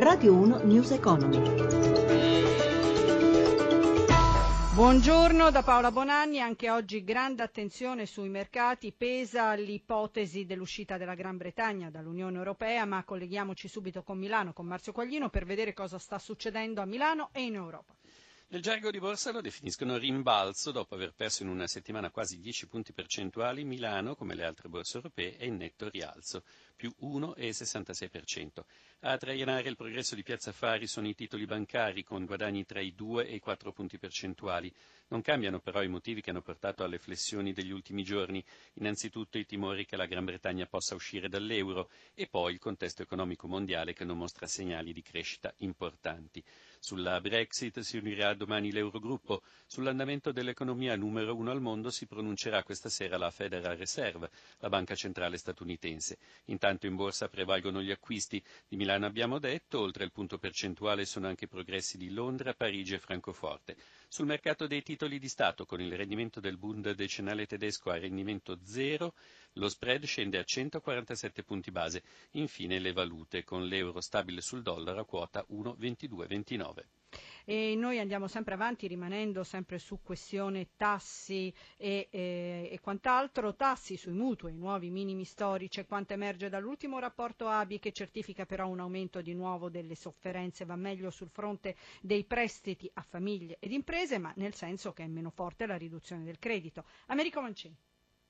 Radio 1 News Economy. Buongiorno da Paola Bonanni, anche oggi grande attenzione sui mercati, pesa l'ipotesi dell'uscita della Gran Bretagna dall'Unione Europea, ma colleghiamoci subito con Milano, con Marzio Quaglino per vedere cosa sta succedendo a Milano e in Europa. Nel gergo di borsa lo definiscono rimbalzo dopo aver perso in una settimana quasi 10 punti percentuali. Milano, come le altre borse europee, è in netto rialzo, più 1,66%. A trainare il progresso di Piazza Affari sono i titoli bancari con guadagni tra i 2 e i 4 punti percentuali. Non cambiano però i motivi che hanno portato alle flessioni degli ultimi giorni. Innanzitutto i timori che la Gran Bretagna possa uscire dall'euro e poi il contesto economico mondiale che non mostra segnali di crescita importanti. Sulla Brexit si unirà domani l'Eurogruppo. Sull'andamento dell'economia numero uno al mondo si pronuncerà questa sera la Federal Reserve, la banca centrale statunitense. Intanto in borsa prevalgono gli acquisti. Di Milano abbiamo detto, oltre il punto percentuale sono anche i progressi di Londra, Parigi e Francoforte. Sul mercato dei titoli di Stato, con il rendimento del Bund decennale tedesco a rendimento zero, lo spread scende a 147 punti base. Infine le valute, con l'euro stabile sul dollaro a quota 1,2229. E noi andiamo sempre avanti rimanendo sempre su questione tassi e, e, e quant'altro, tassi sui mutui, nuovi minimi storici, quanto emerge dall'ultimo rapporto ABI che certifica però un aumento di nuovo delle sofferenze, va meglio sul fronte dei prestiti a famiglie ed imprese, ma nel senso che è meno forte la riduzione del credito. Americo Mancini.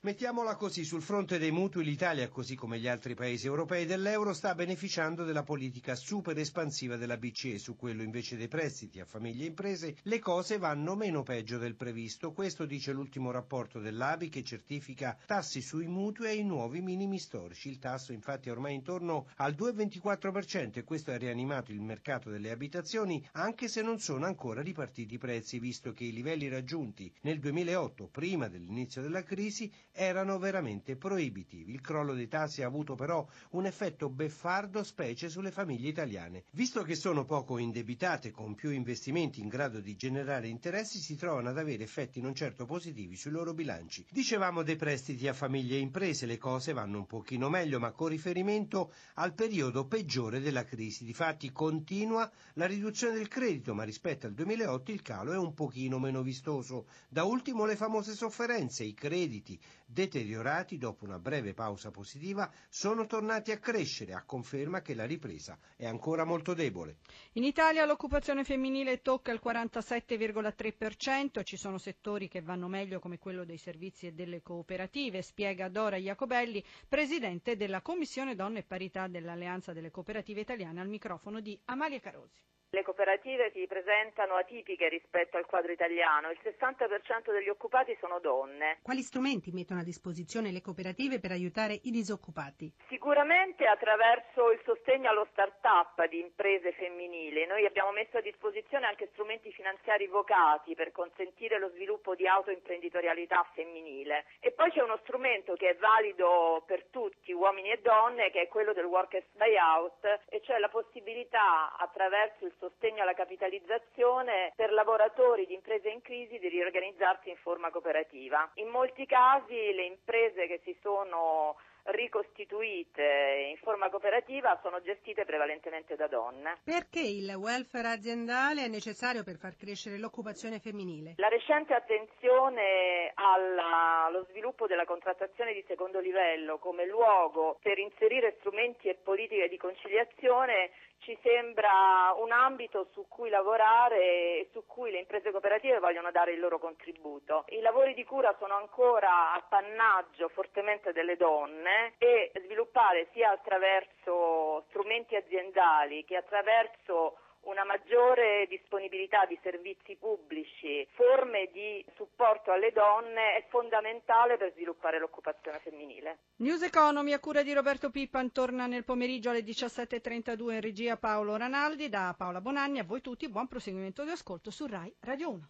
Mettiamola così, sul fronte dei mutui l'Italia, così come gli altri paesi europei dell'euro, sta beneficiando della politica super espansiva della BCE. Su quello invece dei prestiti a famiglie e imprese le cose vanno meno peggio del previsto. Questo dice l'ultimo rapporto dell'ABI che certifica tassi sui mutui ai nuovi minimi storici. Il tasso infatti è ormai intorno al 2,24% e questo ha rianimato il mercato delle abitazioni anche se non sono ancora ripartiti i prezzi, visto che i livelli raggiunti nel 2008, prima dell'inizio della crisi, erano veramente proibitivi. Il crollo dei tassi ha avuto però un effetto beffardo specie sulle famiglie italiane. Visto che sono poco indebitate con più investimenti in grado di generare interessi, si trovano ad avere effetti non certo positivi sui loro bilanci. Dicevamo dei prestiti a famiglie e imprese, le cose vanno un pochino meglio, ma con riferimento al periodo peggiore della crisi. Difatti continua la riduzione del credito, ma rispetto al 2008 il calo è un pochino meno vistoso. Da ultimo le famose sofferenze, i crediti deteriorati dopo una breve pausa positiva, sono tornati a crescere, a conferma che la ripresa è ancora molto debole. In Italia l'occupazione femminile tocca il 47,3%, ci sono settori che vanno meglio come quello dei servizi e delle cooperative, spiega Dora Iacobelli, presidente della Commissione Donne e Parità dell'Alleanza delle Cooperative Italiane, al microfono di Amalia Carosi. Le cooperative si presentano atipiche rispetto al quadro italiano, il 60% degli occupati sono donne. Quali strumenti mettono a disposizione le cooperative per aiutare i disoccupati? Sicuramente attraverso il sostegno allo start-up di imprese femminili. Noi abbiamo messo a disposizione anche strumenti finanziari vocati per consentire lo sviluppo di autoimprenditorialità femminile. E poi c'è uno strumento che è valido per tutti, uomini e donne, che è quello del workers buyout, e cioè la possibilità attraverso il sostegno alla capitalizzazione per lavoratori di imprese in crisi di riorganizzarsi in forma cooperativa. In molti casi le imprese che si sono ricostituite in forma cooperativa sono gestite prevalentemente da donne. Perché il welfare aziendale è necessario per far crescere l'occupazione femminile? La recente attenzione alla, allo sviluppo della contrattazione di secondo livello come luogo per inserire strumenti e politiche di conciliazione ci sembra un ambito su cui lavorare e su cui le imprese cooperative vogliono dare il loro contributo. I lavori di cura sono ancora appannaggio fortemente delle donne e sviluppare sia attraverso strumenti aziendali che attraverso una maggiore disponibilità di servizi pubblici, forme di supporto alle donne è fondamentale per sviluppare l'occupazione femminile. News Economy a cura di Roberto Pippan torna nel pomeriggio alle 17.32 in regia Paolo Ranaldi da Paola Bonanni. A voi tutti buon proseguimento di ascolto su RAI Radio 1.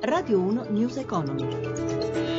Radio 1 News Economy.